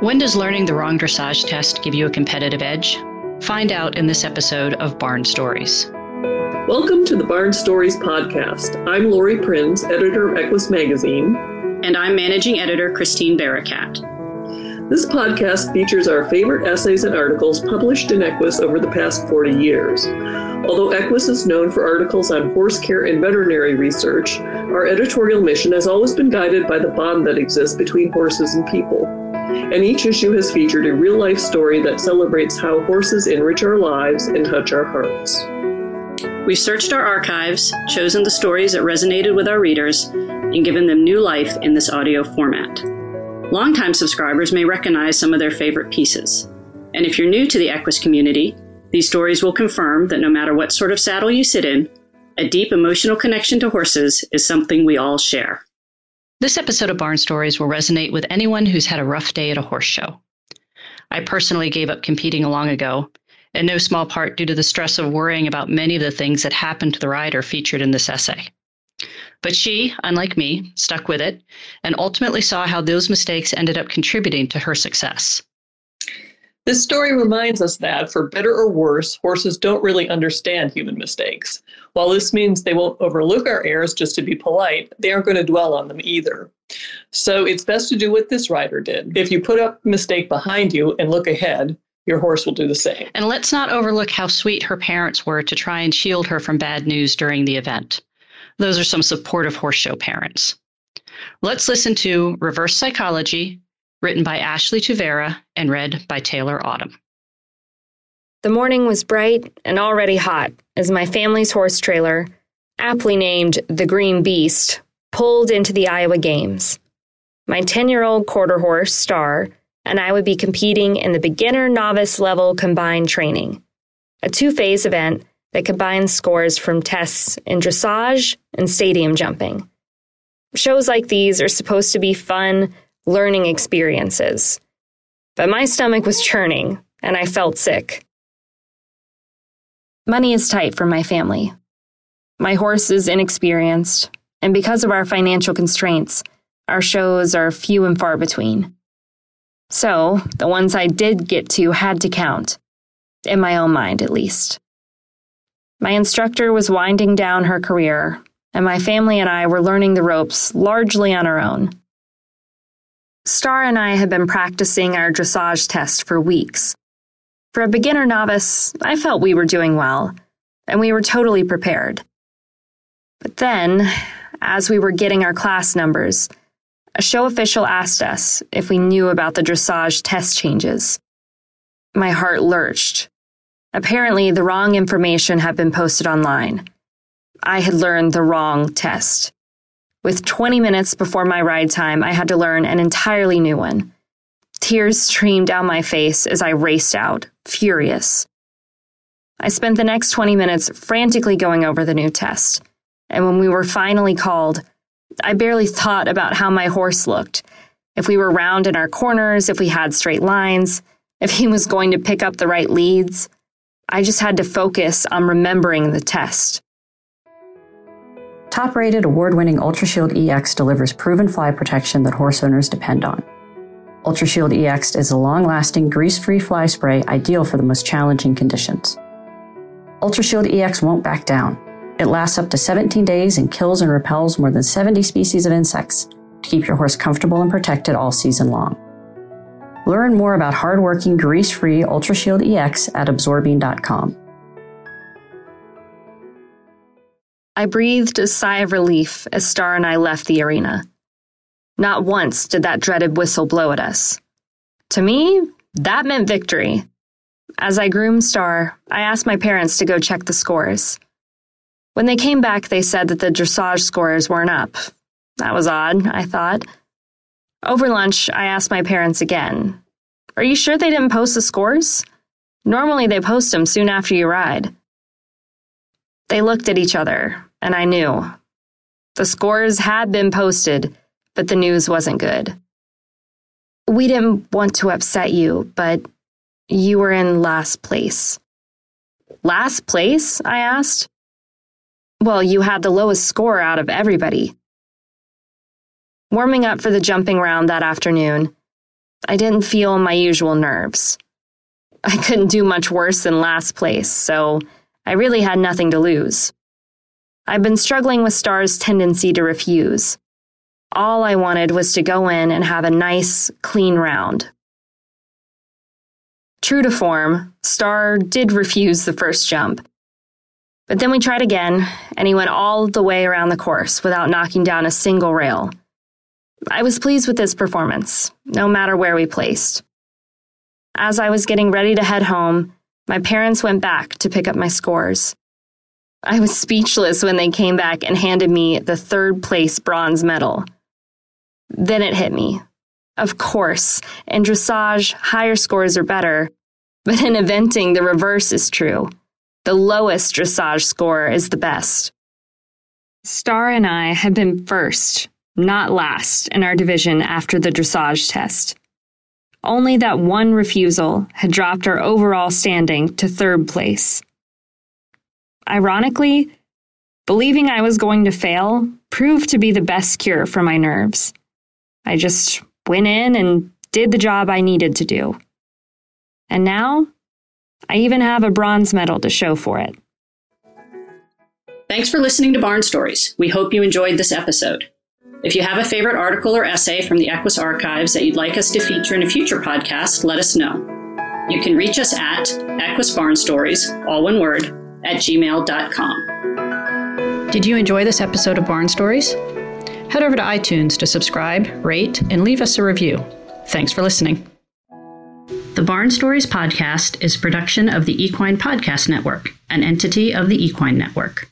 When does learning the wrong dressage test give you a competitive edge? Find out in this episode of Barn Stories. Welcome to the Barn Stories podcast. I'm Laurie Prinz, editor of Equus Magazine. And I'm managing editor Christine Barakat. This podcast features our favorite essays and articles published in Equus over the past 40 years. Although Equus is known for articles on horse care and veterinary research, our editorial mission has always been guided by the bond that exists between horses and people. And each issue has featured a real life story that celebrates how horses enrich our lives and touch our hearts. We've searched our archives, chosen the stories that resonated with our readers, and given them new life in this audio format. Longtime subscribers may recognize some of their favorite pieces. And if you're new to the Equus community, these stories will confirm that no matter what sort of saddle you sit in, a deep emotional connection to horses is something we all share. This episode of Barn Stories will resonate with anyone who's had a rough day at a horse show. I personally gave up competing long ago, in no small part due to the stress of worrying about many of the things that happened to the rider featured in this essay. But she, unlike me, stuck with it and ultimately saw how those mistakes ended up contributing to her success. This story reminds us that, for better or worse, horses don't really understand human mistakes. While this means they won't overlook our errors just to be polite, they aren't going to dwell on them either. So it's best to do what this rider did. If you put up a mistake behind you and look ahead, your horse will do the same. And let's not overlook how sweet her parents were to try and shield her from bad news during the event. Those are some supportive horse show parents. Let's listen to Reverse Psychology, written by Ashley Tuvera and read by Taylor Autumn. The morning was bright and already hot as my family's horse trailer, aptly named the Green Beast, pulled into the Iowa Games. My 10 year old quarter horse, Star, and I would be competing in the beginner novice level combined training, a two phase event that combines scores from tests in dressage and stadium jumping. Shows like these are supposed to be fun, learning experiences. But my stomach was churning, and I felt sick. Money is tight for my family. My horse is inexperienced, and because of our financial constraints, our shows are few and far between. So, the ones I did get to had to count, in my own mind at least. My instructor was winding down her career, and my family and I were learning the ropes largely on our own. Star and I had been practicing our dressage test for weeks. For a beginner novice, I felt we were doing well, and we were totally prepared. But then, as we were getting our class numbers, a show official asked us if we knew about the dressage test changes. My heart lurched Apparently, the wrong information had been posted online. I had learned the wrong test. With 20 minutes before my ride time, I had to learn an entirely new one. Tears streamed down my face as I raced out, furious. I spent the next 20 minutes frantically going over the new test, and when we were finally called, I barely thought about how my horse looked, if we were round in our corners, if we had straight lines, if he was going to pick up the right leads. I just had to focus on remembering the test. Top rated award winning UltraShield EX delivers proven fly protection that horse owners depend on. UltraShield EX is a long lasting, grease free fly spray ideal for the most challenging conditions. UltraShield EX won't back down. It lasts up to 17 days and kills and repels more than 70 species of insects to keep your horse comfortable and protected all season long. Learn more about hardworking, grease free UltraShield EX at absorbine.com. I breathed a sigh of relief as Star and I left the arena. Not once did that dreaded whistle blow at us. To me, that meant victory. As I groomed Star, I asked my parents to go check the scores. When they came back, they said that the dressage scores weren't up. That was odd, I thought. Over lunch, I asked my parents again Are you sure they didn't post the scores? Normally, they post them soon after you ride. They looked at each other, and I knew. The scores had been posted, but the news wasn't good. We didn't want to upset you, but you were in last place. Last place? I asked. Well, you had the lowest score out of everybody. Warming up for the jumping round that afternoon, I didn't feel my usual nerves. I couldn't do much worse than last place, so I really had nothing to lose. I've been struggling with Star's tendency to refuse. All I wanted was to go in and have a nice, clean round. True to form, Star did refuse the first jump. But then we tried again, and he went all the way around the course without knocking down a single rail. I was pleased with his performance, no matter where we placed. As I was getting ready to head home, my parents went back to pick up my scores. I was speechless when they came back and handed me the third place bronze medal. Then it hit me. Of course, in dressage, higher scores are better, but in eventing, the reverse is true. The lowest dressage score is the best. Star and I had been first, not last, in our division after the dressage test. Only that one refusal had dropped our overall standing to third place. Ironically, believing I was going to fail proved to be the best cure for my nerves. I just went in and did the job I needed to do. And now, I even have a bronze medal to show for it. Thanks for listening to Barn Stories. We hope you enjoyed this episode. If you have a favorite article or essay from the Equus archives that you'd like us to feature in a future podcast, let us know. You can reach us at Equus Barn Stories, all one word, at gmail.com. Did you enjoy this episode of Barn Stories? Head over to iTunes to subscribe, rate, and leave us a review. Thanks for listening. The Barn Stories podcast is a production of the Equine Podcast Network, an entity of the Equine Network.